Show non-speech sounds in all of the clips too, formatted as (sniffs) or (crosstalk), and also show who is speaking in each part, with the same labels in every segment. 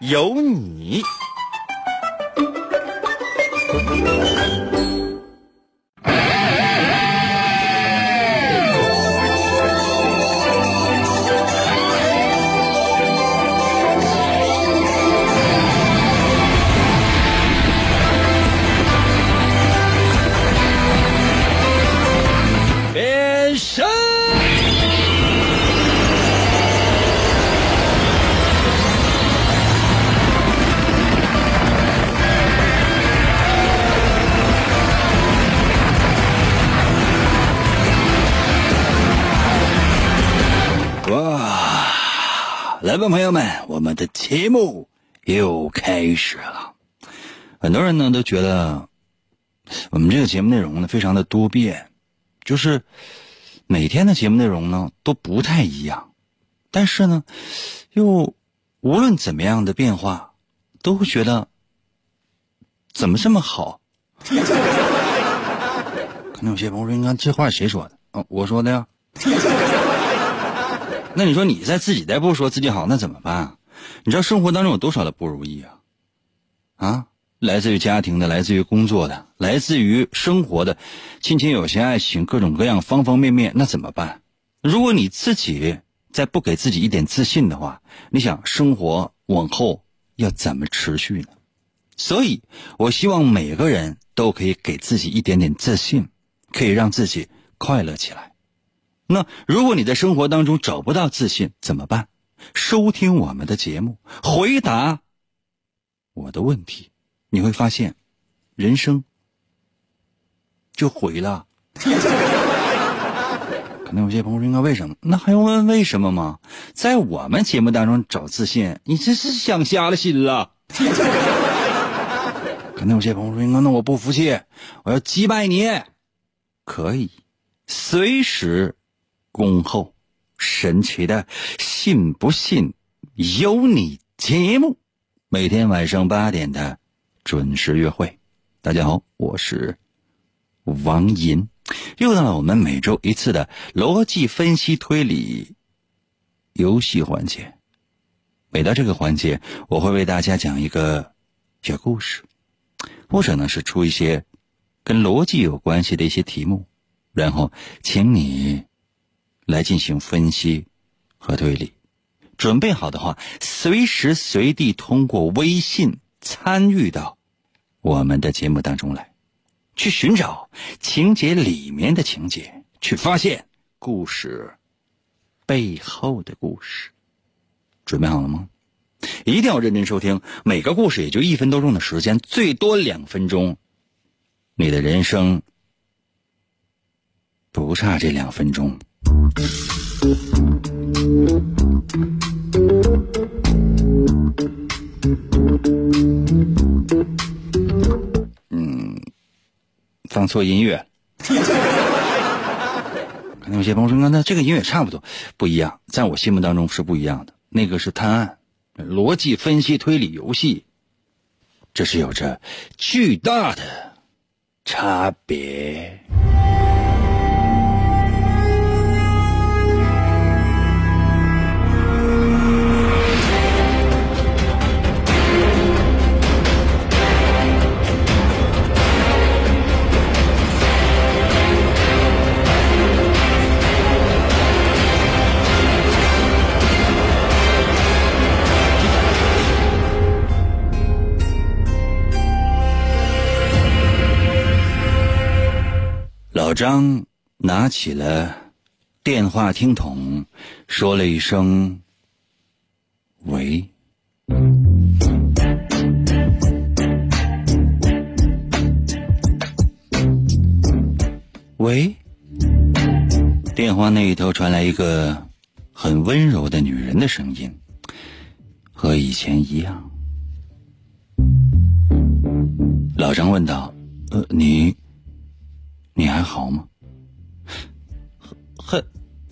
Speaker 1: 有你。
Speaker 2: 我们的节目又开始了。很多人呢都觉得我们这个节目内容呢非常的多变，就是每天的节目内容呢都不太一样，但是呢又无论怎么样的变化，都会觉得怎么这么好。(laughs) 可能有些朋友说：“你看这话谁说的？”哦，我说的呀。那你说你在自己在不说自己好，那怎么办啊？你知道生活当中有多少的不如意啊？啊，来自于家庭的，来自于工作的，来自于生活的，亲情、友情、爱情，各种各样方方面面，那怎么办？如果你自己再不给自己一点自信的话，你想生活往后要怎么持续呢？所以，我希望每个人都可以给自己一点点自信，可以让自己快乐起来。那如果你在生活当中找不到自信怎么办？收听我们的节目，回答我的问题，你会发现，人生就毁了。(laughs) 可能有些朋友说：“应该为什么？那还用问为什么吗？在我们节目当中找自信，你这是想瞎了心了。(laughs) ”可能有些朋友说：“应该那我不服气，我要击败你。”可以，随时。恭候神奇的信不信由你节目，每天晚上八点的准时约会。大家好，我是王银，又到了我们每周一次的逻辑分析推理游戏环节。每到这个环节，我会为大家讲一个小故事，或者呢是出一些跟逻辑有关系的一些题目，然后请你。来进行分析和推理，准备好的话，随时随地通过微信参与到我们的节目当中来，去寻找情节里面的情节，去发现故事背后的故事。准备好了吗？一定要认真收听，每个故事也就一分多钟的时间，最多两分钟，你的人生不差这两分钟。嗯，放错音乐。可能有些朋友说：“那这个音乐差不多，不一样，在我心目当中是不一样的。那个是探案、逻辑分析、推理游戏，这是有着巨大的差别。”老张拿起了电话听筒，说了一声：“喂。”喂，电话那一头传来一个很温柔的女人的声音，和以前一样。老张问道：“呃，你你还好吗？还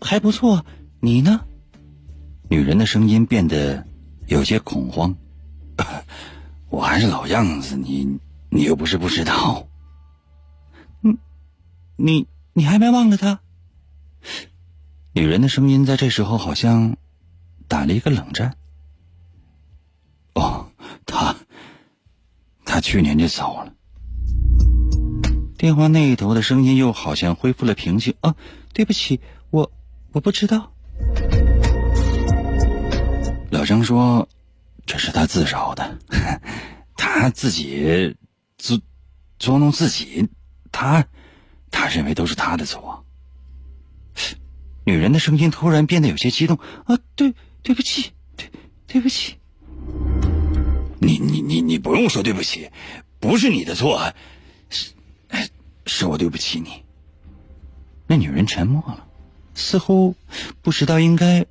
Speaker 2: 还不错，你呢？”女人的声音变得有些恐慌。(laughs) 我还是老样子，你你又不是不知道。嗯，你你还没忘了他？女人的声音在这时候好像打了一个冷战。哦，他他去年就走了。电话那一头的声音又好像恢复了平静。啊，对不起，我我不知道。老张说：“这是他自找的，(laughs) 他自己捉捉弄自己，他他认为都是他的错。”女人的声音突然变得有些激动。“啊，对，对不起，对，对不起。”你你你你不用说对不起，不是你的错，是我对不起你。那女人沉默了，似乎不知道应该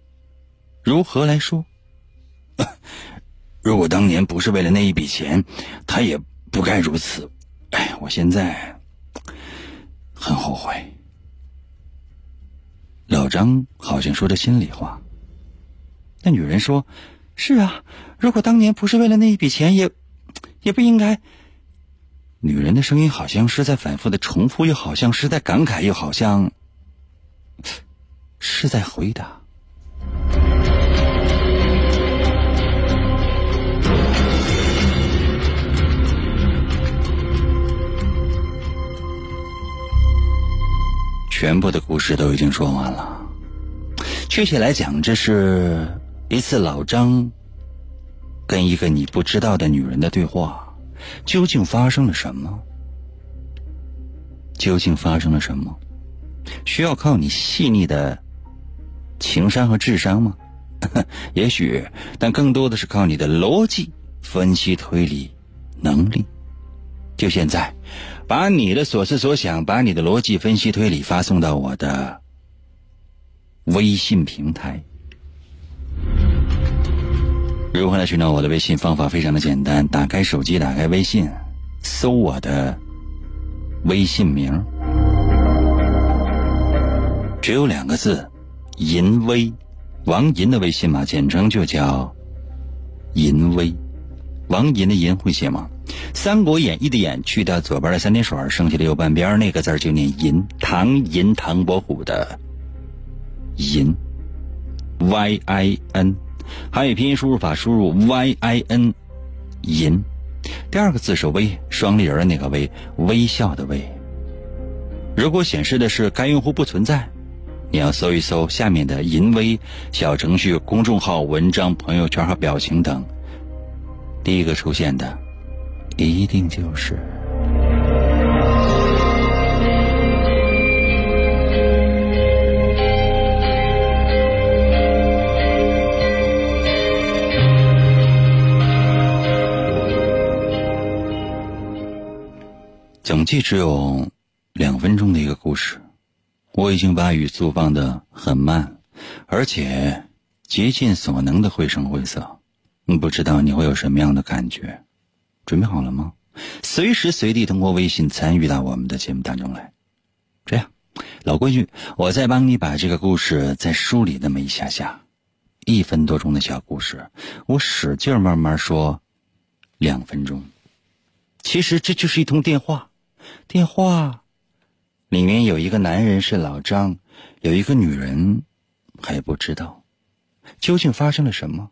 Speaker 2: 如何来说。(laughs) 如果当年不是为了那一笔钱，他也不该如此。哎，我现在很后悔。老张好像说着心里话。那女人说：“是啊，如果当年不是为了那一笔钱，也也不应该。”女人的声音好像是在反复的重复，又好像是在感慨，又好像 (sniffs) 是在回答。全部的故事都已经说完了。确切来讲，这是一次老张跟一个你不知道的女人的对话。究竟发生了什么？究竟发生了什么？需要靠你细腻的情商和智商吗？(laughs) 也许，但更多的是靠你的逻辑分析推理能力。就现在。把你的所思所想，把你的逻辑分析推理发送到我的微信平台。如何来寻找我的微信？方法非常的简单，打开手机，打开微信，搜我的微信名，只有两个字：淫威，王银的微信嘛，简称就叫淫威。王银的银会写吗？《三国演义》的演去掉左边的三点水，剩下的右半边那个字就念银。唐银，唐伯虎的银，Y I N，汉语拼音输入法输入 Y I N，银。第二个字是微，双立人的那个微，微笑的微。如果显示的是该用户不存在，你要搜一搜下面的银微小程序、公众号、文章、朋友圈和表情等，第一个出现的。一定就是。总计只有两分钟的一个故事，我已经把语速放的很慢，而且竭尽所能的绘声绘色。不知道你会有什么样的感觉？准备好了吗？随时随地通过微信参与到我们的节目当中来。这样，老规矩，我再帮你把这个故事再梳理那么一下下。一分多钟的小故事，我使劲慢慢说，两分钟。其实这就是一通电话，电话里面有一个男人是老张，有一个女人还不知道，究竟发生了什么。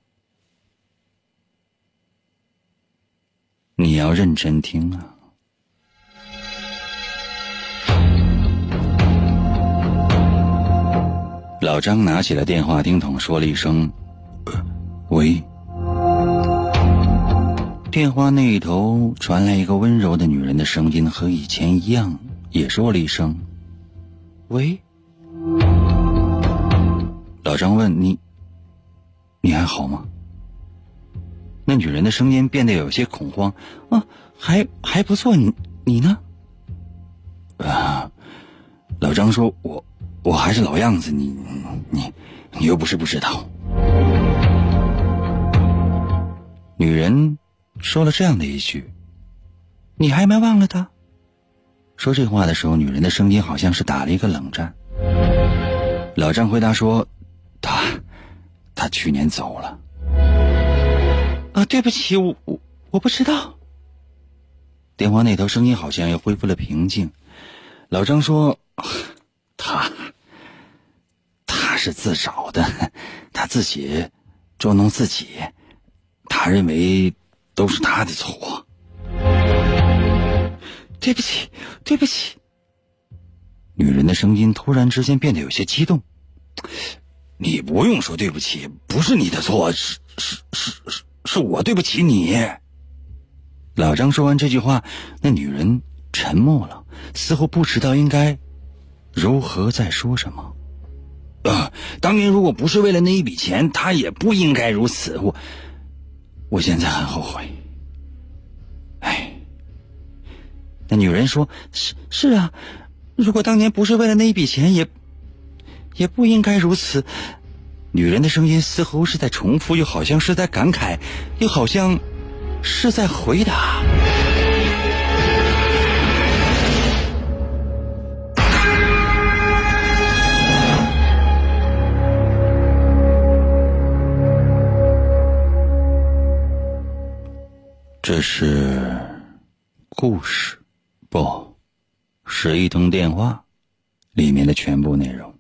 Speaker 2: 你要认真听啊！老张拿起了电话听筒，说了一声：“喂。”电话那一头传来一个温柔的女人的声音，和以前一样，也说了一声：“喂。”老张问你：“你还好吗？”那女人的声音变得有些恐慌，啊，还还不错，你你呢？啊，老张说，我我还是老样子，你你你又不是不知道。女人说了这样的一句，你还没忘了他？说这话的时候，女人的声音好像是打了一个冷战。老张回答说：“他，他去年走了。”啊，对不起，我我我不知道。电话那头声音好像又恢复了平静。老张说：“他，他是自找的，他自己捉弄自己，他认为都是他的错。”对不起，对不起。女人的声音突然之间变得有些激动。你不用说对不起，不是你的错，是是是是是我对不起你。老张说完这句话，那女人沉默了，似乎不知道应该如何再说什么。啊，当年如果不是为了那一笔钱，他也不应该如此。我，我现在很后悔。哎，那女人说：“是是啊，如果当年不是为了那一笔钱，也也不应该如此。”女人的声音似乎是在重复，又好像是在感慨，又好像。是在回答。这是故事，不是一通电话里面的全部内容。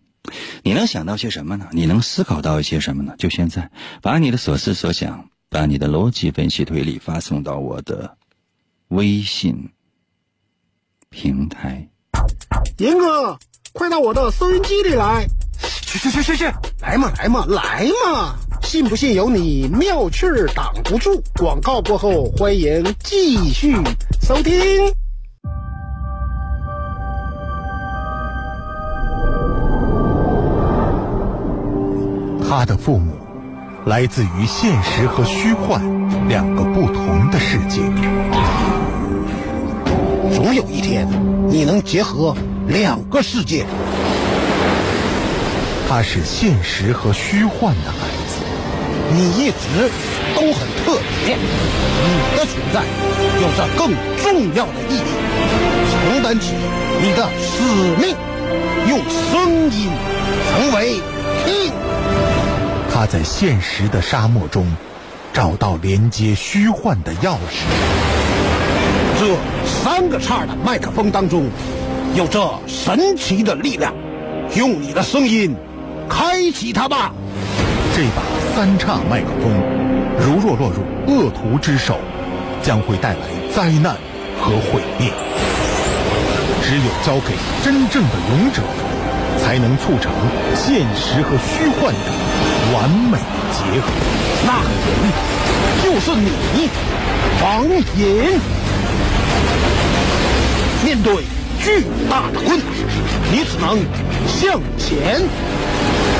Speaker 2: 你能想到些什么呢？你能思考到一些什么呢？就现在，把你的所思所想。把你的逻辑分析推理发送到我的微信平台。
Speaker 3: 严哥，快到我的收音机里来！
Speaker 4: 去去去去去！
Speaker 3: 来嘛来嘛来嘛！信不信由你，妙趣儿挡不住。广告过后，欢迎继续收听。
Speaker 5: 他的父母。来自于现实和虚幻两个不同的世界。
Speaker 3: 总有一天，你能结合两个世界。
Speaker 5: 他是现实和虚幻的孩子，
Speaker 3: 你一直都很特别，你的存在有着更重要的意义，承担起你的使命，用声音成为听。
Speaker 5: 他在现实的沙漠中找到连接虚幻的钥匙。
Speaker 3: 这三个叉的麦克风当中有着神奇的力量，用你的声音开启它吧。
Speaker 5: 这把三叉麦克风如若落入恶徒之手，将会带来灾难和毁灭。只有交给真正的勇者，才能促成现实和虚幻的。完美结合，
Speaker 3: 那个人就是你，王隐。面对巨大的困难，你只能向前。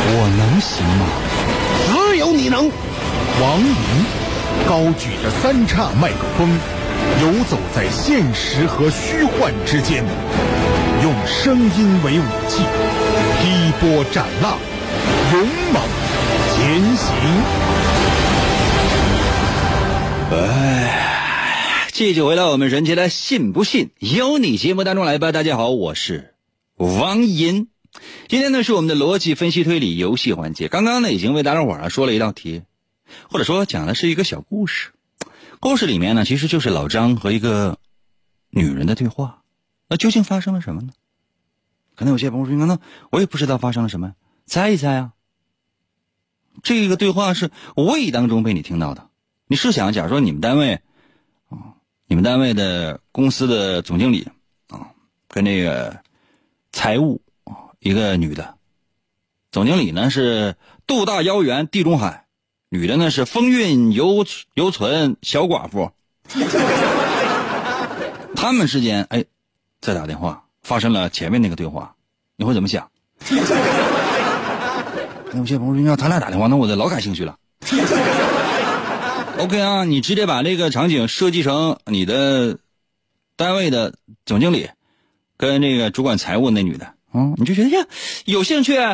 Speaker 2: 我能行吗？
Speaker 3: 只有你能。
Speaker 5: 王隐高举着三叉麦克风，游走在现实和虚幻之间，用声音为武器，劈波斩浪，勇猛。前行。
Speaker 2: 哎，继续回到我们神奇的“信不信由你”节目当中来吧。大家好，我是王银。今天呢是我们的逻辑分析推理游戏环节。刚刚呢已经为大家伙儿说了一道题，或者说讲的是一个小故事。故事里面呢其实就是老张和一个女人的对话。那究竟发生了什么呢？可能有些朋友说：“那我也不知道发生了什么，猜一猜啊。”这个对话是无意当中被你听到的。你试想，假如说你们单位，啊，你们单位的公司的总经理，啊，跟那个财务，一个女的，总经理呢是肚大腰圆地中海，女的呢是风韵犹犹存小寡妇。他们之间哎，在打电话，发生了前面那个对话，你会怎么想？有些朋友说他俩打电话，那我就老感兴趣了。OK 啊，你直接把这个场景设计成你的单位的总经理跟那个主管财务那女的，嗯，你就觉得呀有兴趣。(laughs)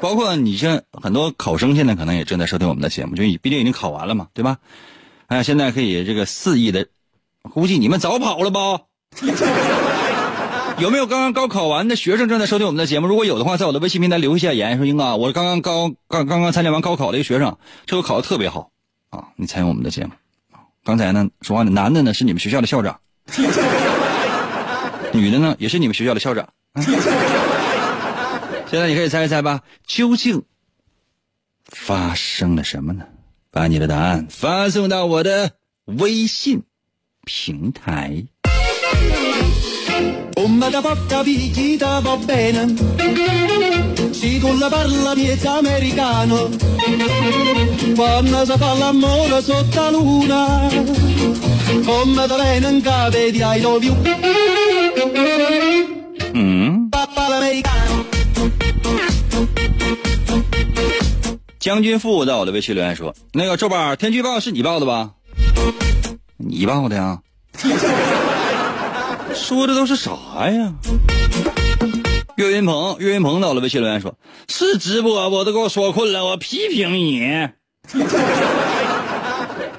Speaker 2: 包括你像很多考生现在可能也正在收听我们的节目，就毕竟已经考完了嘛，对吧？哎，现在可以这个肆意的估计你们早跑了吧？(laughs) 有没有刚刚高考完的学生正在收听我们的节目？如果有的话，在我的微信平台留下言，说英哥，我刚刚高刚刚刚参加完高考的一个学生，这回考的特别好啊！你参与我们的节目。刚才呢，说话的男的呢是你们学校的校长，(laughs) 女的呢也是你们学校的校长。(laughs) 现在你可以猜一猜吧，究竟发生了什么呢？把你的答案发送到我的微信平台。嗯，将军父在我的微信留言说：“那个周宝，天气预报是你报的吧？你报的呀？(laughs) 说的都是啥呀？”岳云鹏，岳云鹏在我的微信留言说：“是直播，我都给我说困了，我批评你。”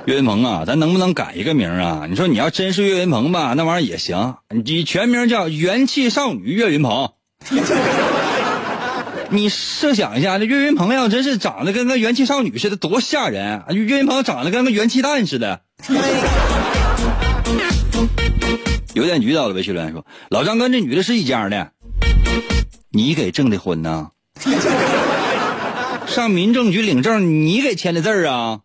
Speaker 2: 岳云鹏啊，咱能不能改一个名啊？你说你要真是岳云鹏吧，那玩意儿也行，你全名叫元气少女岳云鹏。(laughs) 你设想一下，这岳云鹏要真是长得跟个元气少女似的，多吓人！岳云鹏长得跟个元气弹似的。邮电局到了，微信留言说：“老张跟这女的是一家的，你给证的婚呐？上民政局领证，你给签的字啊？”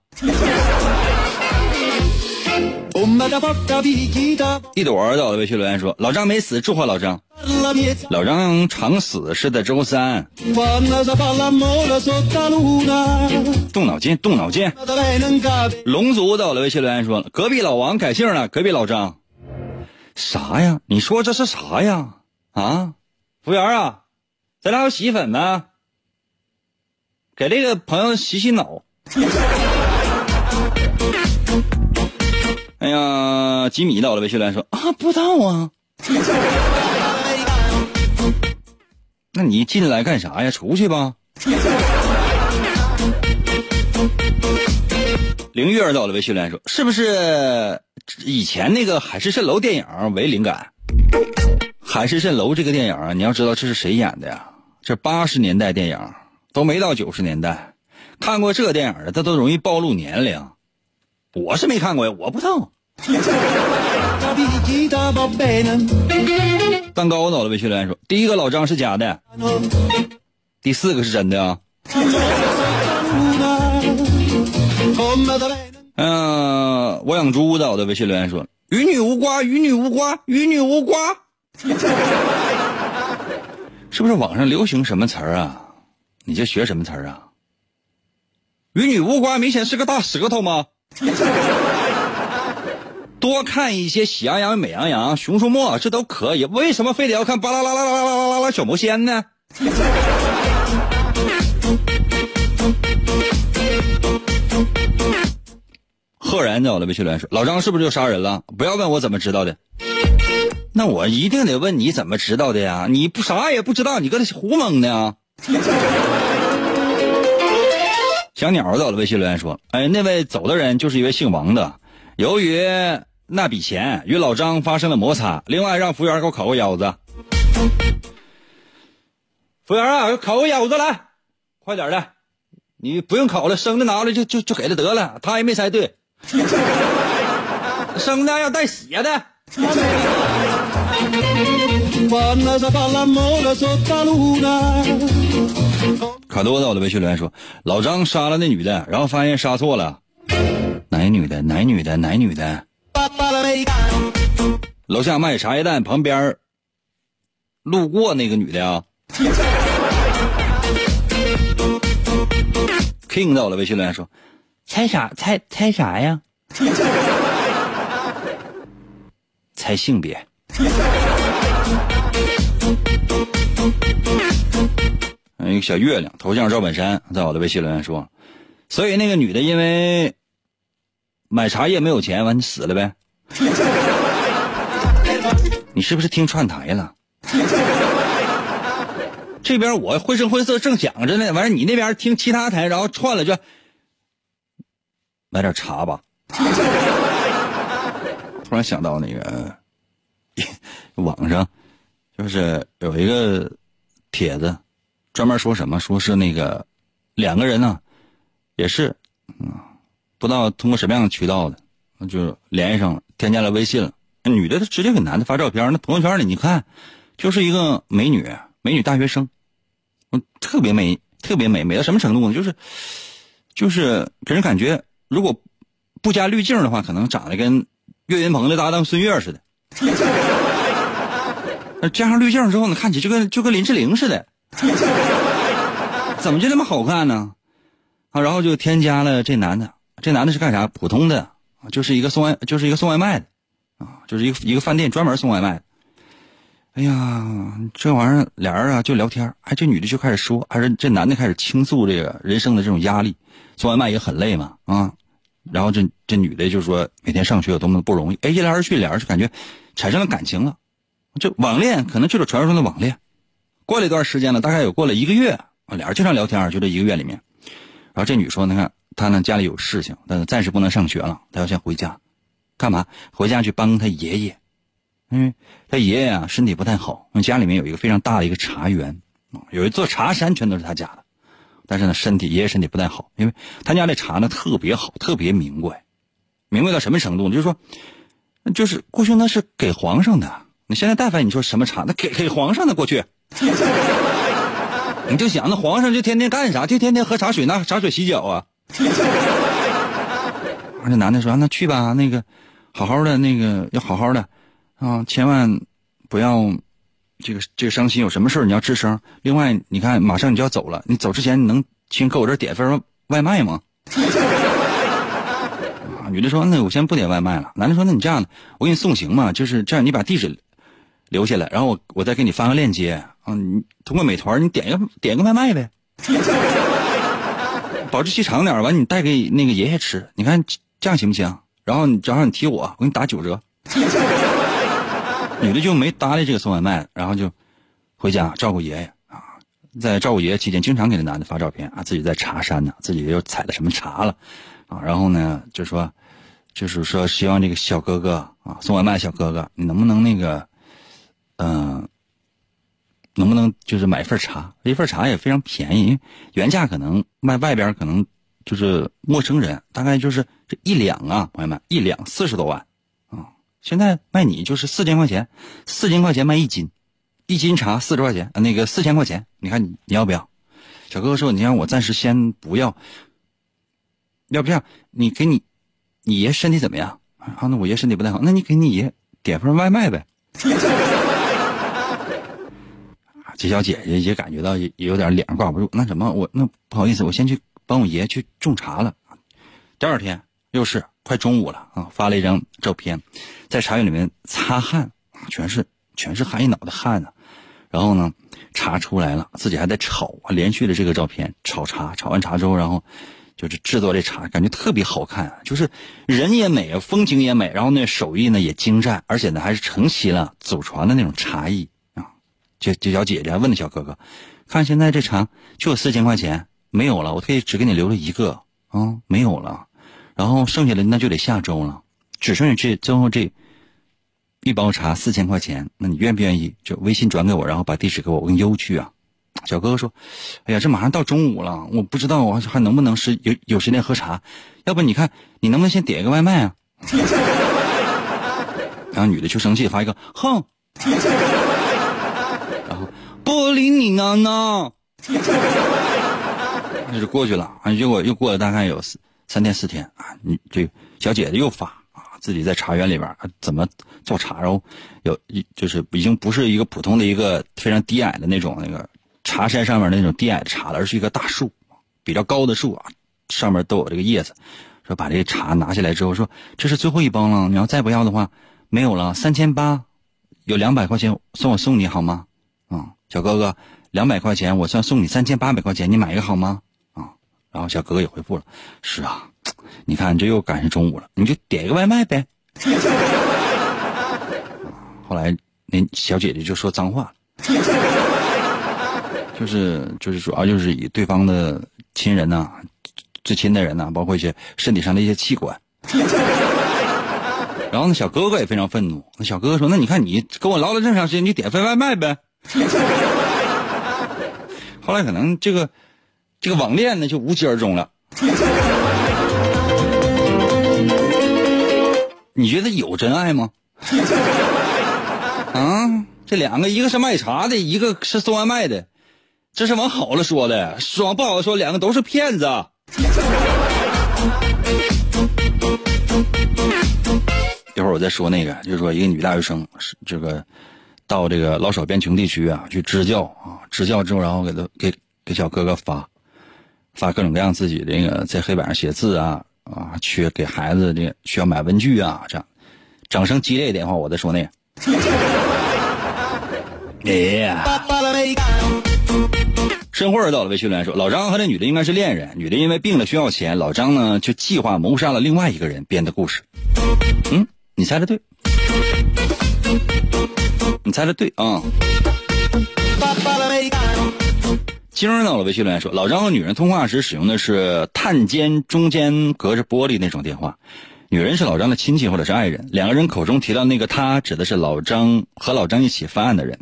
Speaker 2: 一朵到了，微信留言说：“老张没死，祝贺老张。老张常死是在周三动脑筋，动脑筋。”龙族到了，微信留言说：“隔壁老王改姓了，隔壁老张。”啥呀？你说这是啥呀？啊，服务员啊，咱俩有洗衣粉呢？给这个朋友洗洗脑。哎呀，吉米到了，微信留言说：“啊，不知道啊。(laughs) ”那你进来干啥呀？出去吧。(laughs) 凌月到了，微信留言说：“是不是以前那个海市蜃楼电影为灵感？海市蜃楼这个电影啊，你要知道这是谁演的呀？这八十年代电影，都没到九十年代。看过这电影的，他都容易暴露年龄。我是没看过呀，我不知道。
Speaker 6: La picchita va bene
Speaker 2: 蛋糕到了，微信留言说：第一个老张是假的，第四个是真的啊。(laughs) 嗯、我养猪的，我的微信留言说：“与女无瓜，与女无瓜，与女无瓜。” (laughs) 是不是网上流行什么词儿啊？你这学什么词儿啊？与女无瓜明显是个大舌头吗？(laughs) 多看一些喜羊羊、美羊羊、熊出没，这都可以。为什么非得要看巴啦啦啦啦啦啦啦小魔仙呢？(laughs) 赫然在我的微信留言说：“老张是不是就杀人了？不要问我怎么知道的。那我一定得问你怎么知道的呀？你不啥也不知道，你搁这胡蒙呢？”小鸟在我的微信留言说：“哎，那位走的人就是一位姓王的，由于那笔钱与老张发生了摩擦，另外让服务员给我烤个腰子。服务员啊，烤个腰子来，快点的，你不用烤了，生的拿来就就就给他得了，他也没猜对。(laughs) 生的要带血的。
Speaker 6: Quando si fa l'amore sotto la luna
Speaker 2: 卡多在我的微信留言说：“老张杀了那女的，然后发现杀错了，哪女的？哪女的？哪女的？楼下卖茶叶蛋旁边路过那个女的啊。King 在我的微信留言说：猜啥？猜猜啥呀？猜性别。一个小月亮，头像赵本山，在我的微信留言说，所以那个女的因为买茶叶没有钱，完死了呗。你是不是听串台了？这边我绘声绘色正想着呢，完事你那边听其他台，然后串了就买点茶吧。突然想到那个 (laughs) 网上就是有一个帖子，专门说什么，说是那个两个人呢，也是嗯，不知道通过什么样的渠道的，就联系上了，添加了微信了。女的她直接给男的发照片，那朋友圈里你看，就是一个美女，美女大学生，嗯，特别美，特别美，美到什么程度呢？就是就是给人感觉，如果不加滤镜的话，可能长得跟岳云鹏的搭档孙悦似的。(laughs) 那加上滤镜之后呢，看起就跟就跟林志玲似的，(laughs) 怎么就那么好看呢？啊，然后就添加了这男的，这男的是干啥？普通的，就是一个送外，就是一个送外卖的，啊，就是一个一个饭店专门送外卖的。哎呀，这玩意儿俩人啊就聊天，哎，这女的就开始说，还是这男的开始倾诉这个人生的这种压力，送外卖也很累嘛，啊，然后这这女的就说每天上学有多么的不容易，哎，一来二去，俩人就感觉产生了感情了。这网恋可能就是传说中的网恋。过了一段时间了，大概有过了一个月，俩人经常聊天，就这一个月里面。然后这女说：“你看，她呢家里有事情，但是暂时不能上学了，她要先回家，干嘛？回家去帮她爷爷，因为她爷爷啊身体不太好，家里面有一个非常大的一个茶园，有一座茶山全都是他家的。但是呢，身体爷爷身体不太好，因为他家那茶呢特别好，特别名贵，名贵到什么程度？就是说，就是过去那是给皇上的。你现在但凡你说什么茶，那给给皇上的过去。” (laughs) 你就想那皇上就天天干啥？就天天喝茶水，拿茶水洗脚啊！这男的说：“那去吧，那个好好的，那个要好好的啊，千万不要这个这个伤心。有什么事你要吱声。另外，你看马上你就要走了，你走之前你能请搁我这点份外卖吗？(laughs) ”女的说：“那我先不点外卖了。”男的说：“那你这样的，我给你送行嘛，就是这样，你把地址留下来，然后我我再给你发个链接啊。”你通过美团，你点一个点一个外卖呗，(laughs) 保质期长点完你带给那个爷爷吃，你看这样行不行？然后你正好你提我，我给你打九折。(laughs) 女的就没搭理这个送外卖，然后就回家照顾爷爷啊。在照顾爷爷期间，经常给那男的发照片啊，自己在茶山呢，自己又采了什么茶了啊。然后呢，就说就是说希望这个小哥哥啊，送外卖小哥哥，你能不能那个嗯。能不能就是买一份茶？一份茶也非常便宜，因为原价可能卖外边可能就是陌生人，大概就是这一两啊，朋友们，一两四十多万啊。现在卖你就是四千块钱，四千块钱卖一斤，一斤茶四十块钱，那个四千块钱，你看你你要不要？小哥哥说：“你让我暂时先不要，要不这样，你给你你爷身体怎么样？啊，那我爷身体不太好，那你给你爷点份外卖呗。”这小姐姐也感觉到也有点脸上挂不住，那什么我那不好意思，我先去帮我爷去种茶了。第二天又是快中午了啊，发了一张照片，在茶园里面擦汗，全是全是汗，一脑袋汗呢。然后呢，茶出来了，自己还在炒，连续的这个照片炒茶，炒完茶之后，然后就是制作这茶，感觉特别好看，就是人也美，风景也美，然后那手艺呢也精湛，而且呢还是承袭了祖传的那种茶艺。这这小姐姐问那小哥哥：“看现在这茶就有四千块钱，没有了，我可以只给你留了一个啊，没有了，然后剩下的那就得下周了，只剩下这最后这一包茶四千块钱，那你愿不愿意就微信转给我，然后把地址给我，我给你邮去啊？”小哥哥说：“哎呀，这马上到中午了，我不知道我还能不能是有有时间喝茶，要不你看你能不能先点一个外卖啊？” (laughs) 然后女的就生气发一个哼。不理你呢呢，(laughs) 那就过去了啊。结果又过了大概有三天四天啊，你这小姐姐又发啊，自己在茶园里边怎么做茶，然后有一就是已经不是一个普通的一个非常低矮的那种那个茶山上面那种低矮的茶了，而是一个大树，比较高的树啊，上面都有这个叶子。说把这茶拿下来之后，说这是最后一包了，你要再不要的话没有了，三千八，有两百块钱送我送你好吗？啊。小哥哥，两百块钱，我算送你三千八百块钱，你买一个好吗？啊，然后小哥哥也回复了，是啊，你看这又赶上中午了，你就点一个外卖呗。(laughs) 后来那小姐姐就说脏话 (laughs) 就是就是主要就是以对方的亲人呐，最亲的人呐，包括一些身体上的一些器官。(laughs) 然后那小哥哥也非常愤怒。那小哥哥说：“那你看你跟我唠了这么长时间，你点份外卖呗。” (laughs) 后来可能这个这个网恋呢就无疾而终了。(laughs) 你觉得有真爱吗？(laughs) 啊，这两个一个是卖茶的，一个是送外卖的，这是往好了说的，往不好说，两个都是骗子。一会儿我再说那个，就是说一个女大学生是这个到这个老少边穷地区啊去支教啊，支教之后然后给他给给小哥哥发发各种各样自己这个在黑板上写字啊啊，去给孩子这需要买文具啊这样，掌声激烈一点的话，我再说那个。哎呀，申慧到了微信留言说，老张和那女的应该是恋人，女的因为病了需要钱，老张呢就计划谋杀了另外一个人编的故事。嗯，你猜的对，你猜的对啊。今儿到了微信留言说，老张和女人通话时使用的是探监中间隔着玻璃那种电话。女人是老张的亲戚或者是爱人，两个人口中提到那个他指的是老张和老张一起犯案的人。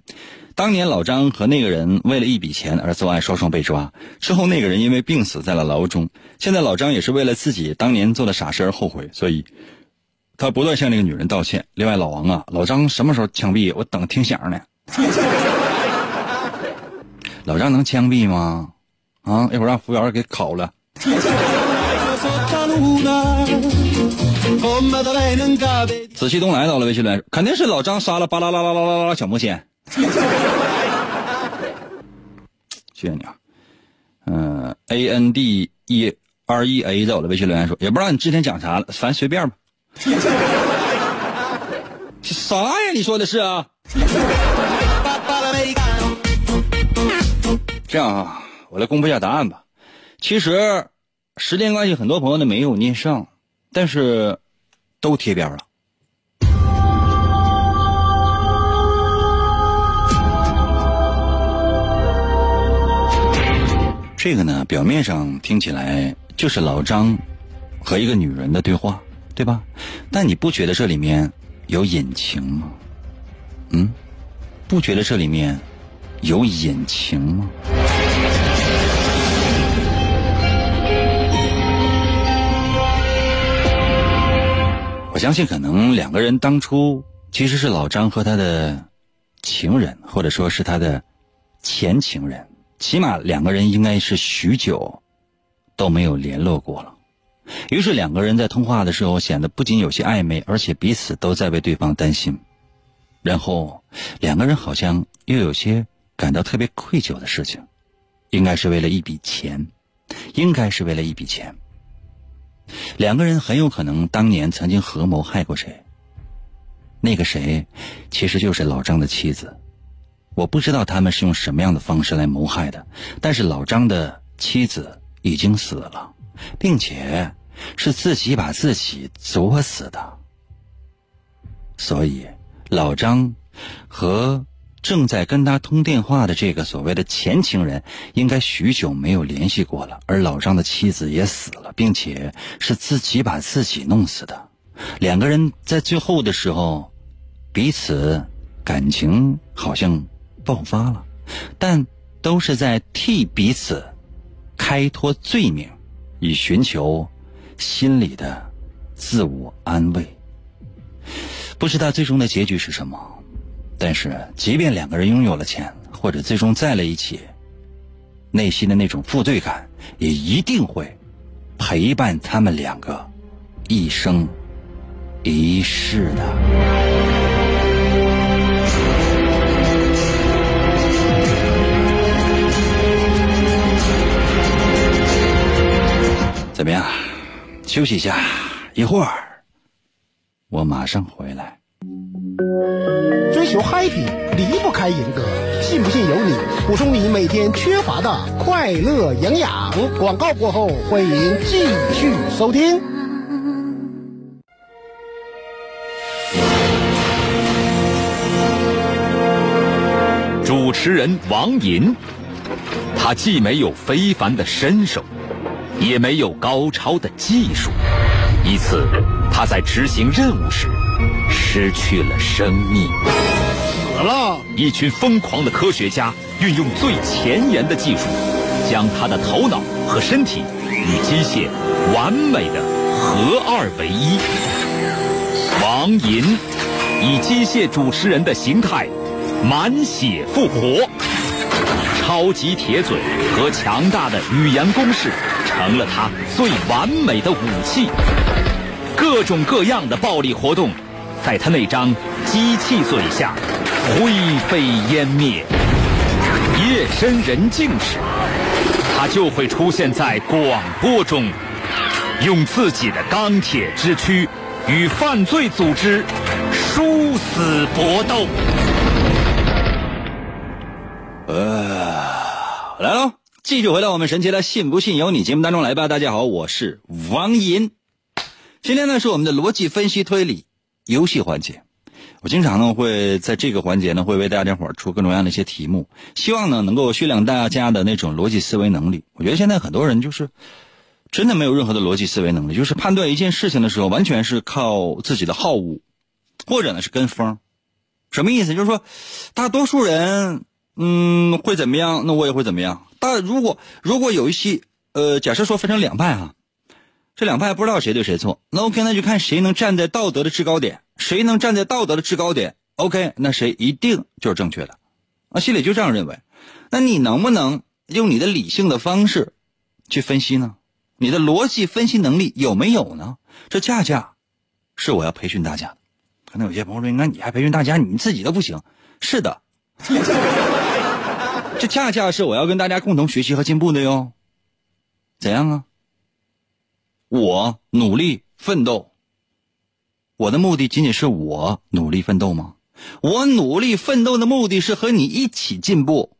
Speaker 2: 当年老张和那个人为了一笔钱而作案，双双被抓。之后那个人因为病死在了牢中。现在老张也是为了自己当年做的傻事而后悔，所以他不断向那个女人道歉。另外，老王啊，老张什么时候枪毙？我等听响呢。(laughs) 老张能枪毙吗？啊，一会儿让服务员给烤了。紫气东来到了微信来，肯定是老张杀了巴拉拉拉拉拉拉小魔仙。谢谢你啊，嗯，A N D E R E A 在我的微信留言说，也不知道你之前讲啥了，反正随便吧。这 (laughs) 啥呀？你说的是啊？这样啊，我来公布一下答案吧。其实时间关系，很多朋友呢没有念上，但是都贴边了。这个呢，表面上听起来就是老张和一个女人的对话，对吧？但你不觉得这里面有隐情吗？嗯，不觉得这里面有隐情吗？我相信，可能两个人当初其实是老张和他的情人，或者说是他的前情人。起码两个人应该是许久都没有联络过了，于是两个人在通话的时候显得不仅有些暧昧，而且彼此都在为对方担心。然后两个人好像又有些感到特别愧疚的事情，应该是为了一笔钱，应该是为了一笔钱。两个人很有可能当年曾经合谋害过谁，那个谁其实就是老张的妻子。我不知道他们是用什么样的方式来谋害的，但是老张的妻子已经死了，并且是自己把自己作死的。所以，老张和正在跟他通电话的这个所谓的前情人，应该许久没有联系过了。而老张的妻子也死了，并且是自己把自己弄死的。两个人在最后的时候，彼此感情好像。爆发了，但都是在替彼此开脱罪名，以寻求心里的自我安慰。不知道最终的结局是什么，但是即便两个人拥有了钱，或者最终在了一起，内心的那种负罪感也一定会陪伴他们两个一生一世的。怎么样？休息一下，一会儿我马上回来。
Speaker 3: 追求 happy 离不开银哥，信不信由你。补充你每天缺乏的快乐营养。广告过后，欢迎继续收听。
Speaker 1: 主持人王银，他既没有非凡的身手。也没有高超的技术，一次他在执行任务时失去了生命。
Speaker 3: 死了，
Speaker 1: 一群疯狂的科学家运用最前沿的技术，将他的头脑和身体与机械完美的合二为一。王银以机械主持人的形态满血复活，超级铁嘴和强大的语言攻势成了他最完美的武器。各种各样的暴力活动，在他那张机器嘴下灰飞烟灭。夜深人静时，他就会出现在广播中，用自己的钢铁之躯与犯罪组织殊死搏斗。
Speaker 2: 呃，来喽，继续回到我们神奇的“信不信由你”节目当中来吧。大家好，我是王银。今天呢是我们的逻辑分析推理游戏环节。我经常呢会在这个环节呢会为大家伙出各种各样的一些题目，希望呢能够训练大家的那种逻辑思维能力。我觉得现在很多人就是真的没有任何的逻辑思维能力，就是判断一件事情的时候完全是靠自己的好恶，或者呢是跟风。什么意思？就是说大多数人嗯会怎么样，那我也会怎么样。但如果如果有一些呃，假设说分成两派哈。这两派不知道谁对谁错，那 OK，那就看谁能站在道德的制高点，谁能站在道德的制高点，OK，那谁一定就是正确的，啊，心里就这样认为。那你能不能用你的理性的方式去分析呢？你的逻辑分析能力有没有呢？这恰恰是我要培训大家的。可能有些朋友说，那你还培训大家，你自己都不行。是的，这恰恰是我要跟大家共同学习和进步的哟。怎样啊？我努力奋斗，我的目的仅仅是我努力奋斗吗？我努力奋斗的目的是和你一起进步，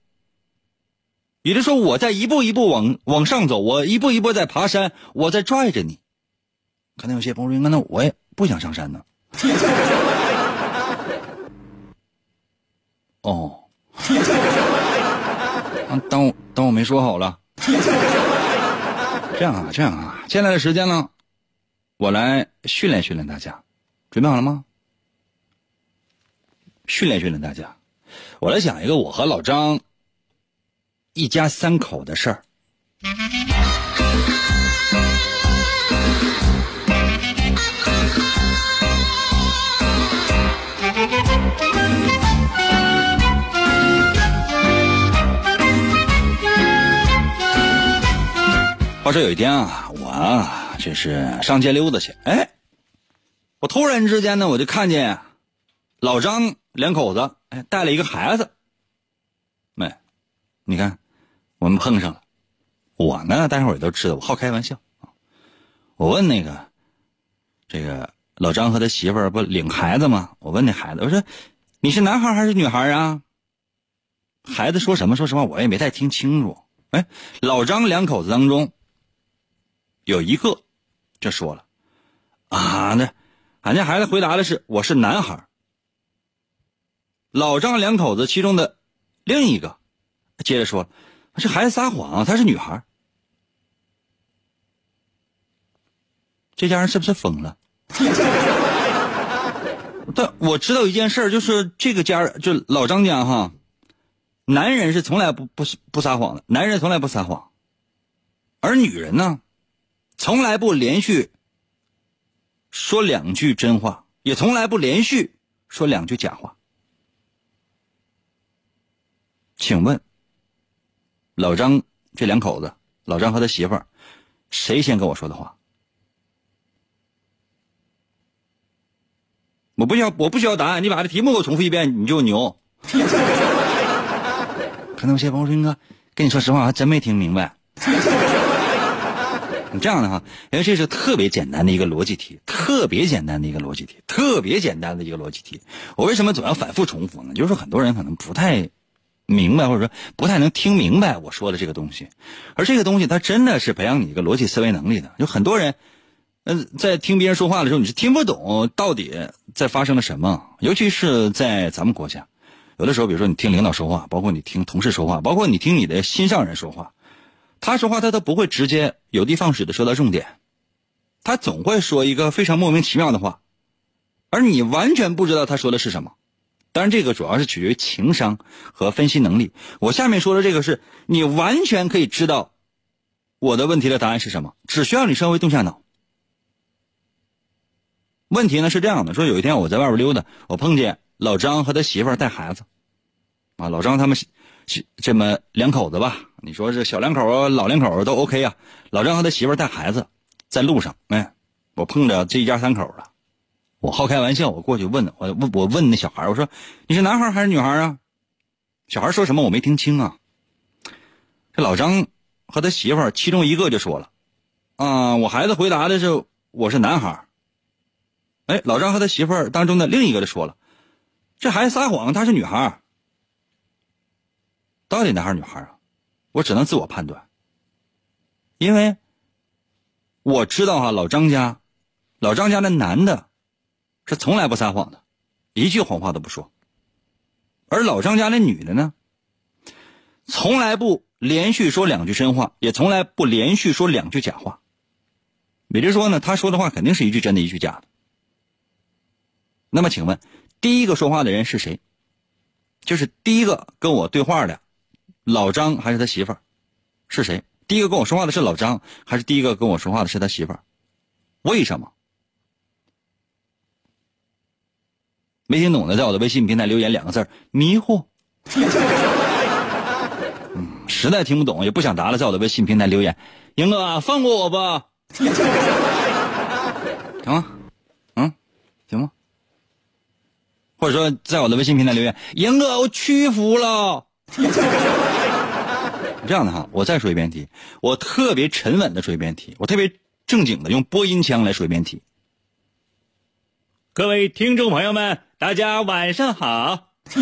Speaker 2: 也就是说，我在一步一步往往上走，我一步一步在爬山，我在拽着你。可能有些朋友说，那我也不想上山呢。(laughs) 哦，当我当我没说好了。(laughs) 这样啊，这样啊，接下来的时间呢，我来训练训练大家，准备好了吗？训练训练大家，我来讲一个我和老张一家三口的事儿。话说有一天啊，我啊就是上街溜达去，哎，我突然之间呢，我就看见老张两口子，哎，带了一个孩子。没，你看，我们碰上了。我呢，大家伙也都知道，我好开玩笑。我问那个这个老张和他媳妇儿不领孩子吗？我问那孩子，我说你是男孩还是女孩啊？孩子说什么？说实话，我也没太听清楚。哎，老张两口子当中。有一个，就说了，啊，那俺家孩子回答的是我是男孩。老张两口子其中的另一个，接着说，这孩子撒谎，她是女孩。这家人是不是疯了？(laughs) 但我知道一件事就是这个家就老张家哈，男人是从来不不不撒谎的，男人从来不撒谎，而女人呢？从来不连续说两句真话，也从来不连续说两句假话。请问，老张这两口子，老张和他媳妇儿，谁先跟我说的话？我不需要，我不需要答案，你把这题目给我重复一遍，你就牛。(laughs) 可能有些朋友说：“哥，跟你说实话，还真没听明白。”你这样的哈，因为这是特别简单的一个逻辑题，特别简单的一个逻辑题，特别简单的一个逻辑题。我为什么总要反复重复呢？就是很多人可能不太明白，或者说不太能听明白我说的这个东西。而这个东西它真的是培养你一个逻辑思维能力的。有很多人，嗯，在听别人说话的时候，你是听不懂到底在发生了什么。尤其是在咱们国家，有的时候，比如说你听领导说话，包括你听同事说话，包括你听你的心上人说话。他说话，他都不会直接有的放矢的说到重点，他总会说一个非常莫名其妙的话，而你完全不知道他说的是什么。当然，这个主要是取决于情商和分析能力。我下面说的这个是你完全可以知道我的问题的答案是什么，只需要你稍微动下脑。问题呢是这样的：说有一天我在外边溜达，我碰见老张和他媳妇带孩子，啊，老张他们这么两口子吧？你说这小两口，老两口都 OK 啊。老张和他媳妇带孩子在路上，哎，我碰着这一家三口了。我好开玩笑，我过去问我问我问那小孩我说你是男孩还是女孩啊？小孩说什么我没听清啊。这老张和他媳妇其中一个就说了，啊，我孩子回答的是我是男孩。哎，老张和他媳妇当中的另一个就说了，这孩子撒谎，他是女孩。到底男孩女孩啊？我只能自我判断，因为我知道哈，老张家，老张家那男的。是从来不撒谎的，一句谎话都不说。而老张家那女的呢，从来不连续说两句真话，也从来不连续说两句假话。也就是说呢，他说的话肯定是一句真的，一句假的。那么，请问第一个说话的人是谁？就是第一个跟我对话的老张还是他媳妇儿？是谁？第一个跟我说话的是老张，还是第一个跟我说话的是他媳妇儿？为什么？没听懂的，在我的微信平台留言两个字迷糊。嗯，实在听不懂也不想答了，在我的微信平台留言，英哥放过我吧，行吗？嗯，行吗？或者说，在我的微信平台留言，英哥我屈服了。这样的哈，我再说一遍题，我特别沉稳的说一遍题，我特别正经的用播音腔来说一遍题。各位听众朋友们，大家晚上好。(laughs)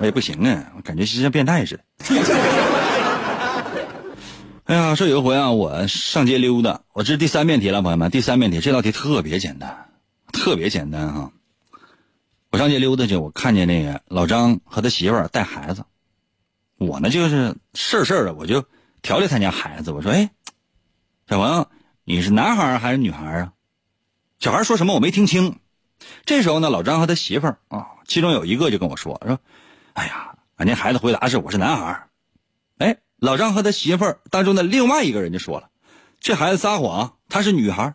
Speaker 2: 哎，不行啊，我感觉像变态似的。(laughs) 哎呀，说有一回啊，我上街溜达，我这是第三遍题了，朋友们，第三遍题，这道题特别简单，特别简单哈。我上街溜达去，我看见那个老张和他媳妇儿带孩子，我呢就是事儿事儿的，我就调理他家孩子，我说：“哎，小朋友，你是男孩还是女孩啊？”小孩说什么我没听清，这时候呢，老张和他媳妇儿啊，其中有一个就跟我说说，哎呀，俺家孩子回答是我是男孩哎，老张和他媳妇儿当中的另外一个人就说了，这孩子撒谎，他是女孩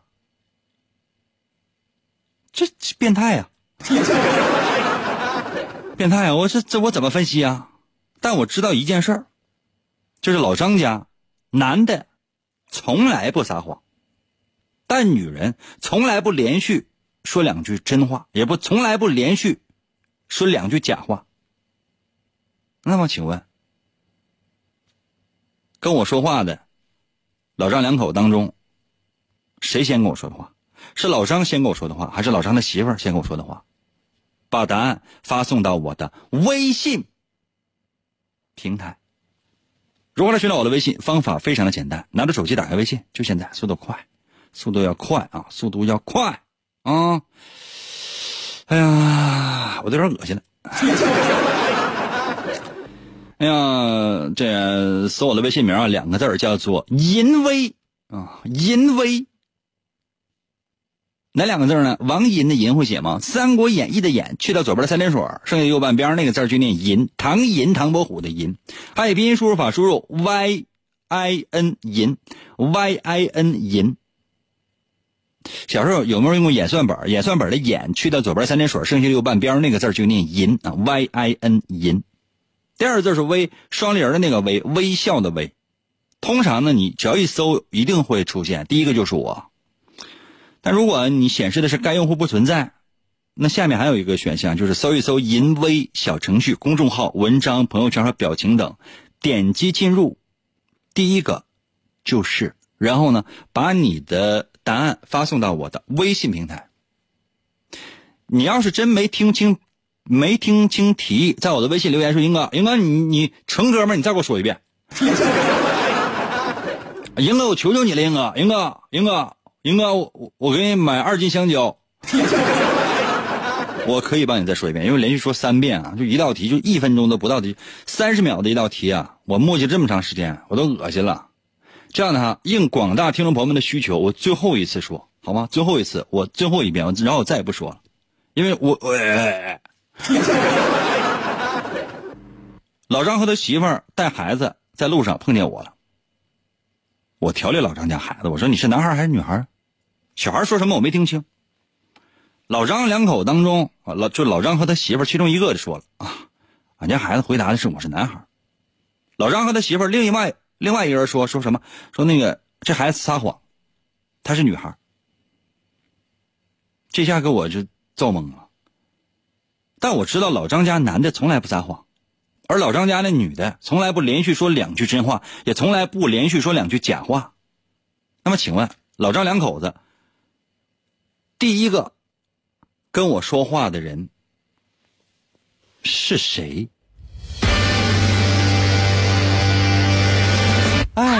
Speaker 2: 这变态呀，(laughs) 变态啊！我这这我怎么分析啊？但我知道一件事儿，就是老张家男的从来不撒谎。但女人从来不连续说两句真话，也不从来不连续说两句假话。那么，请问，跟我说话的老张两口当中，谁先跟我说的话？是老张先跟我说的话，还是老张的媳妇儿先跟我说的话？把答案发送到我的微信平台。如何来寻找我的微信？方法非常的简单，拿着手机打开微信，就现在，速度快。速度要快啊！速度要快啊！哎呀，我都有点恶心了。(laughs) 哎呀，这搜我的微信名啊，两个字叫做“淫威”啊，“淫威”。哪两个字呢？王银的银会写吗？《三国演义》的演去掉左边的三点水，剩下右半边那个字就念银。唐银，唐伯虎的银。汉语拼音输入法输入 y i n 银 y i n 银。小时候有没有用过演算本？演算本的演去掉左边三点水，剩下右半边那个字就念银啊，y i n 银。第二个字是微，双立人的那个微，微笑的微。通常呢，你只要一搜，一定会出现。第一个就是我。但如果你显示的是该用户不存在，那下面还有一个选项，就是搜一搜银微小程序、公众号、文章、朋友圈和表情等，点击进入，第一个就是，然后呢，把你的。答案发送到我的微信平台。你要是真没听清，没听清题，在我的微信留言说：“英哥，英哥，你你成哥们你再给我说一遍。(laughs) 英哥，我求求你了，英哥，英哥，英哥，英哥，我我给你买二斤香蕉。(laughs) 我可以帮你再说一遍，因为连续说三遍啊，就一道题，就一分钟都不到的三十秒的一道题啊，我磨叽这么长时间，我都恶心了。这样的哈，应广大听众朋友们的需求，我最后一次说，好吗？最后一次，我最后一遍，然后我再也不说了，因为我我。(laughs) 老张和他媳妇儿带孩子在路上碰见我了，我调理老张家孩子，我说你是男孩还是女孩？小孩说什么我没听清。老张两口当中，老就老张和他媳妇其中一个就说了啊，俺家孩子回答的是我是男孩。老张和他媳妇另外另外一个人说说什么？说那个这孩子撒谎，她是女孩。这下给我就造懵了。但我知道老张家男的从来不撒谎。而老张家那女的从来不连续说两句真话，也从来不连续说两句假话。那么，请问老张两口子第一个跟我说话的人是谁？哎，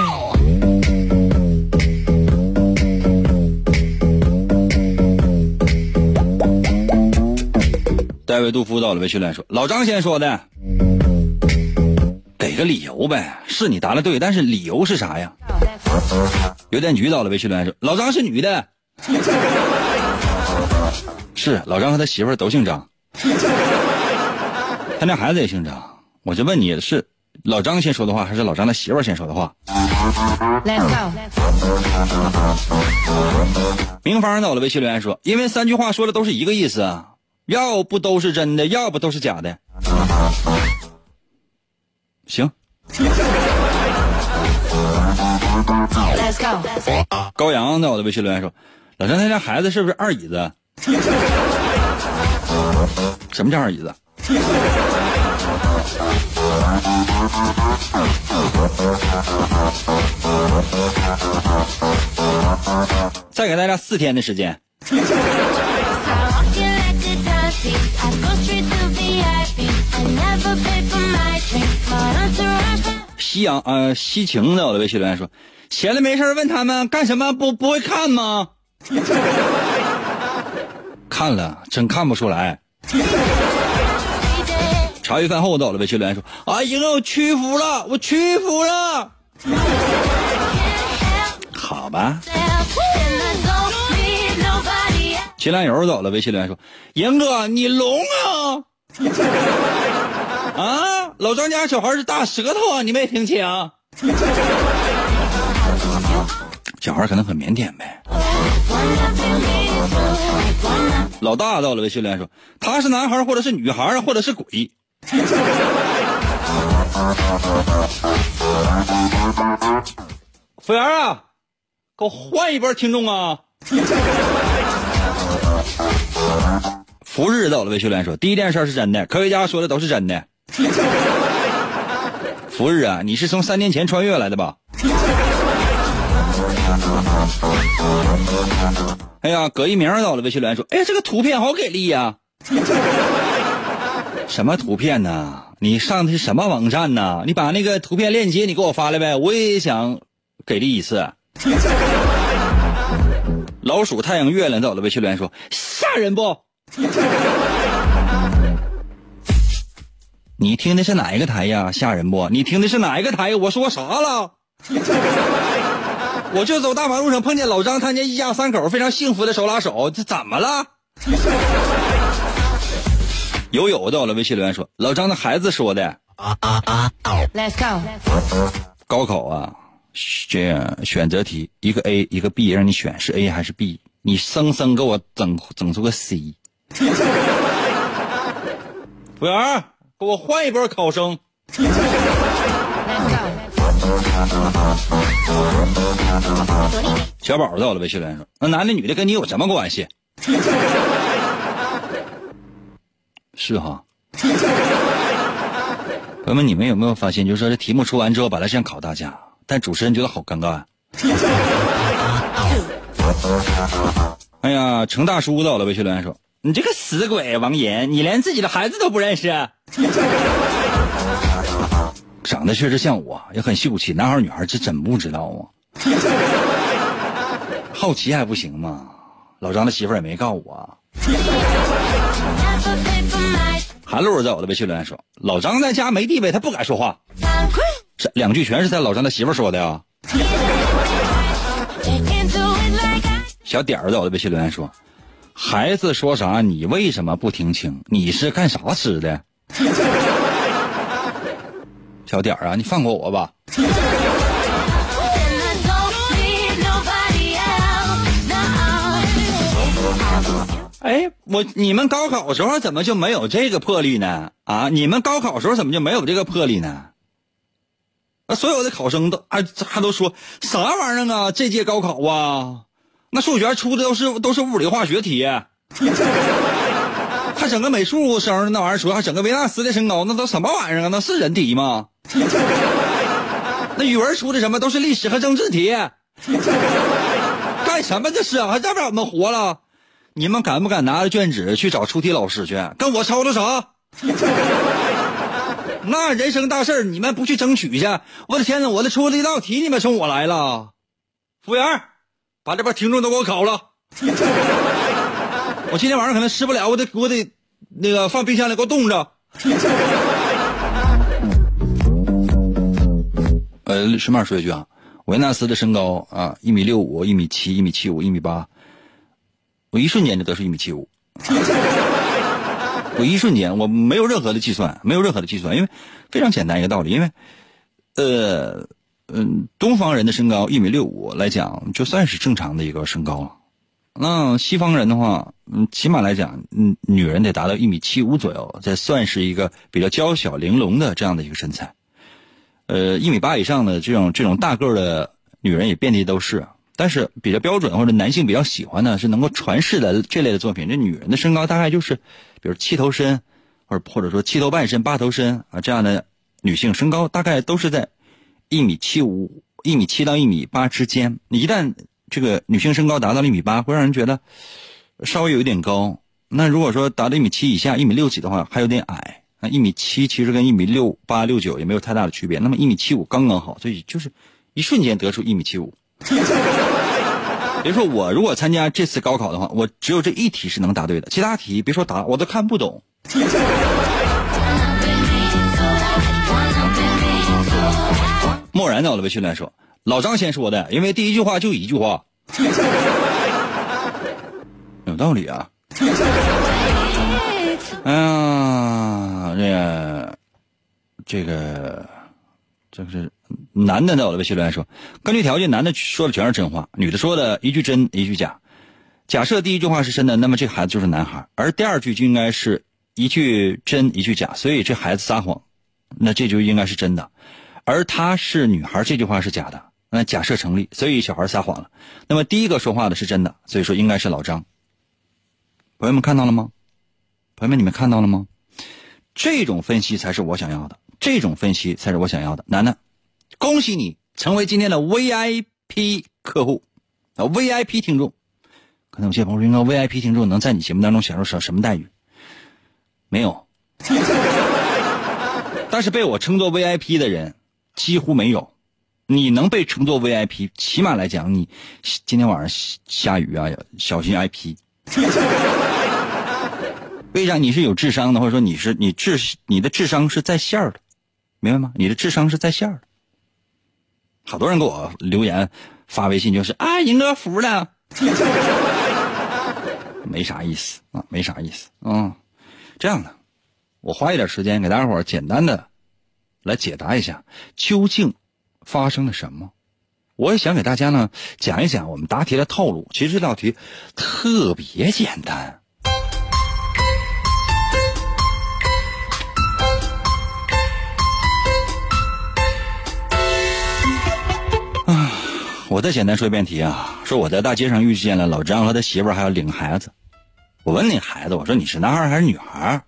Speaker 2: 戴维杜夫到了，微训练说：“老张先说的。”给个理由呗，是你答的对，但是理由是啥呀？邮电局到了，微信留言说：“老张是女的。(laughs) ”是老张和他媳妇儿都姓张，(laughs) 他那孩子也姓张。我就问你是老张先说的话，还是老张的媳妇儿先说的话？明芳到了，微信留言说：“因为三句话说的都是一个意思啊，要不都是真的，要不都是假的。”行。高阳在我的微信留言说：“老张他家孩子是不是二椅子？(laughs) 什么叫二椅子？”再给大家四天的时间。夕阳呃，西晴的我的微信留言说：“闲着没事问他们干什么？不不会看吗？” (laughs) 看了，真看不出来。茶余饭后到了，微信留言说：“哎呀，我屈服了，我屈服了。”好吧。秦兰油走了，微信留言说：“严哥，你聋啊？”啊，老张家小孩是大舌头啊，你没听清？(laughs) 小孩可能很腼腆呗。老大到了，微信留言说：“他是男孩，或者是女孩，或者是鬼。”服务员啊，给我换一波听众啊！(laughs) 福日到了，微信留言说：“第一件事是真的，科学家说的都是真的。” (laughs) 福日啊，你是从三年前穿越来的吧？(laughs) 哎呀，葛一鸣到了，微信留言说：“哎，这个图片好给力呀！” (laughs) 什么图片呢？你上的是什么网站呢？你把那个图片链接你给我发来呗，我也想给力一次。老鼠、太阳、月亮到了，微信留言说：“吓人不？”你听的是哪一个台呀？吓人不？你听的是哪一个台？我说啥了？(laughs) 我就走大马路上碰见老张他家一家三口非常幸福的手拉手，这怎么了？友友到了，微信留言说：“老张的孩子说的。” Let's go。高考啊，选选择题，一个 A 一个 B，让你选是 A 还是 B？你生生给我整整出个 C。服务员。给我换一波考生。小宝到了，微信留言说：“那男的女的跟你有什么关系？” (laughs) 是哈。(laughs) 朋友们，你们有没有发现，就是说这题目出完之后，本来是想考大家，但主持人觉得好尴尬。(laughs) 哎呀，程大叔到了，微信留言说。你这个死鬼王岩，你连自己的孩子都不认识。(laughs) 长得确实像我，也很秀气，男孩女孩这真不知道啊。(laughs) 好奇还不行吗？老张的媳妇也没告我。韩露在我的微信留言说：“老张在家没地位，他不敢说话。”这两句全是他老张的媳妇说的呀。小点儿在我的微信留言说：“孩子说啥，你为什么不听清？你是干啥吃的？” (laughs) 小点儿啊，你放过我吧。哎，我你们高考时候怎么就没有这个魄力呢？啊，你们高考时候怎么就没有这个魄力呢？啊所有的考生都还还都说啥玩意儿啊？这届高考啊，那数学出的都是都是物理化学题，还整个美术生那玩意儿说还整个维纳斯的身高，那都什么玩意儿啊？那是人题吗？(laughs) 那语文出的什么都是历史和政治题，干什么这是？还让不让我们活了？你们敢不敢拿着卷纸去找出题老师去，跟我吵吵啥？(laughs) 那人生大事儿你们不去争取去？我的天哪！我的出的一道题，你们冲我来了。服务员，把这边听众都给我烤了。(laughs) 我今天晚上可能吃不了，我得我得那个放冰箱里给我冻着。(laughs) 呃，顺便说一句啊，维纳斯的身高啊，一米六五，一米七，一米七五，一米八。我一瞬间就得出一米七五。我一瞬间，我没有任何的计算，没有任何的计算，因为非常简单一个道理，因为，呃，嗯，东方人的身高一米六五来讲，就算是正常的一个身高了。那西方人的话，嗯，起码来讲，嗯，女人得达到一米七五左右，才算是一个比较娇小玲珑的这样的一个身材。呃，一米八以上的这种这种大个的女人也遍地都是。但是比较标准或者男性比较喜欢的是能够传世的这类的作品。这女人的身高大概就是，比如七头身，或者或者说七头半身、八头身啊这样的女性身高大概都是在一米七五、一米七到一米八之间。你一旦这个女性身高达到了一米八，会让人觉得稍微有一点高。那如果说达到一米七以下、一米六几的话，还有点矮。那一米七其实跟一米六八、六九也没有太大的区别。那么一米七五刚刚好，所以就是一瞬间得出一米七五。(laughs) 别说我如果参加这次高考的话，我只有这一题是能答对的，其他题别说答，我都看不懂。漠然在我的微信来说，老张先说的，因为第一句话就一句话，有道理啊。哎呀，这个，这个。这个是男的在我的微信来说，根据条件，男的说的全是真话，女的说的一句真一句假。假设第一句话是真的，那么这孩子就是男孩，而第二句就应该是一句真一句假，所以这孩子撒谎，那这就应该是真的。而她是女孩，这句话是假的，那假设成立，所以小孩撒谎了。那么第一个说话的是真的，所以说应该是老张。朋友们看到了吗？朋友们你们看到了吗？这种分析才是我想要的。这种分析才是我想要的，楠楠，恭喜你成为今天的 VIP 客户啊，VIP 听众。可能有些朋友说，VIP 听众能在你节目当中享受什什么待遇？没有。(laughs) 但是被我称作 VIP 的人几乎没有。你能被称作 VIP，起码来讲，你今天晚上下雨啊，小心 IP。(laughs) 为啥你是有智商的，或者说你是你智你的智商是在线的？明白吗？你的智商是在线的。好多人给我留言发微信，就是啊，银哥服了，(laughs) 没啥意思啊，没啥意思啊。这样的，我花一点时间给大家伙简单的来解答一下，究竟发生了什么。我也想给大家呢讲一讲我们答题的套路。其实这道题特别简单。啊我再简单说一遍题啊，说我在大街上遇见了老张和他媳妇儿，还要领孩子。我问那孩子，我说你是男孩还是女孩？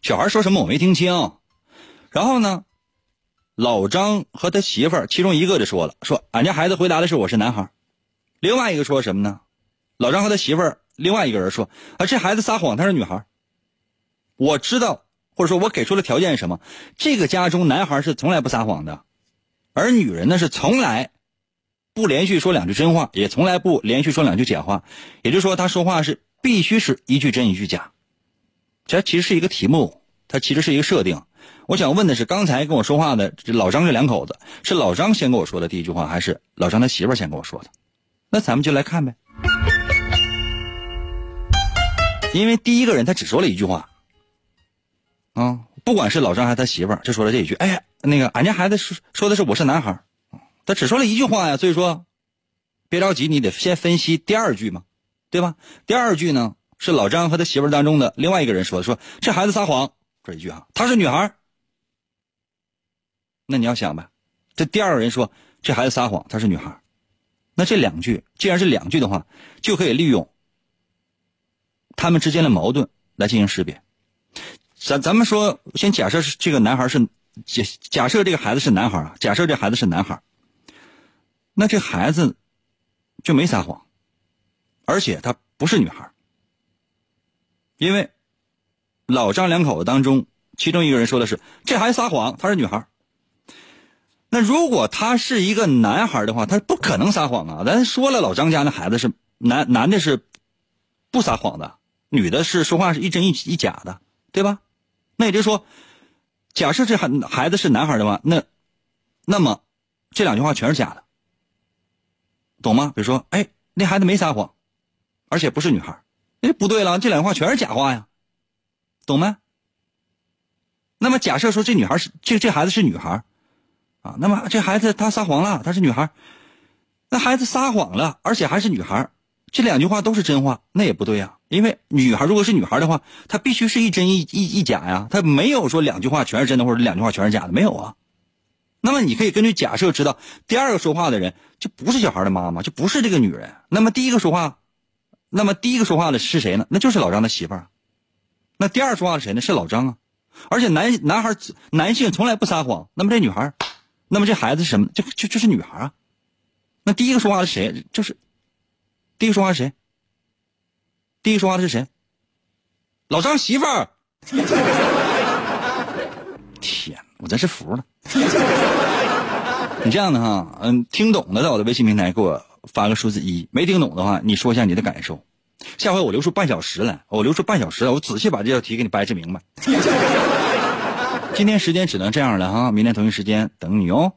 Speaker 2: 小孩说什么我没听清。然后呢，老张和他媳妇儿其中一个就说了，说俺家孩子回答的是我是男孩。另外一个说什么呢？老张和他媳妇儿另外一个人说啊，这孩子撒谎，他是女孩。我知道，或者说我给出的条件是什么？这个家中男孩是从来不撒谎的，而女人呢是从来。不连续说两句真话，也从来不连续说两句假话，也就是说，他说话是必须是一句真一句假。这其实是一个题目，它其实是一个设定。我想问的是，刚才跟我说话的这老张这两口子，是老张先跟我说的第一句话，还是老张他媳妇先跟我说的？那咱们就来看呗。因为第一个人他只说了一句话，啊，不管是老张还是他媳妇儿，就说了这一句，哎呀，那个俺家孩子说说的是我是男孩，他只说了一句话呀，所以说，别着急，你得先分析第二句嘛，对吧？第二句呢是老张和他媳妇儿当中的另外一个人说的，说这孩子撒谎这一句啊，她是女孩，那你要想吧，这第二个人说这孩子撒谎，她是女孩，那这两句既然是两句的话，就可以利用他们之间的矛盾来进行识别。咱咱们说，先假设是这个男孩是假假设这个孩子是男孩啊，假设这孩子是男孩，那这孩子就没撒谎，而且他不是女孩，因为老张两口子当中，其中一个人说的是这孩子撒谎，她是女孩。那如果他是一个男孩的话，他不可能撒谎啊！咱说了，老张家那孩子是男男的，是不撒谎的，女的是说话是一真一一假的，对吧？那也就是说，假设这孩孩子是男孩的话，那那么这两句话全是假的，懂吗？比如说，哎，那孩子没撒谎，而且不是女孩，哎，不对了，这两句话全是假话呀，懂没？那么假设说这女孩是这这孩子是女孩。啊，那么这孩子他撒谎了，她是女孩，那孩子撒谎了，而且还是女孩，这两句话都是真话，那也不对呀。因为女孩如果是女孩的话，她必须是一真一一一假呀，她没有说两句话全是真的，或者两句话全是假的，没有啊。那么你可以根据假设知道，第二个说话的人就不是小孩的妈妈，就不是这个女人。那么第一个说话，那么第一个说话的是谁呢？那就是老张的媳妇儿。那第二说话的谁呢？是老张啊。而且男男孩男性从来不撒谎，那么这女孩。那么这孩子是什么？就就就是女孩啊。那第一个说话的谁？就是第一个说话是谁？第一个说话的是谁？老张媳妇儿。(laughs) 天，我真是服了。你这样的哈，嗯，听懂的在我的微信平台给我发个数字一，没听懂的话，你说一下你的感受。下回我留出半小时来，我留出半小时来，我仔细把这道题给你掰扯明白。今天时间只能这样了哈，明天同一时间等你哦。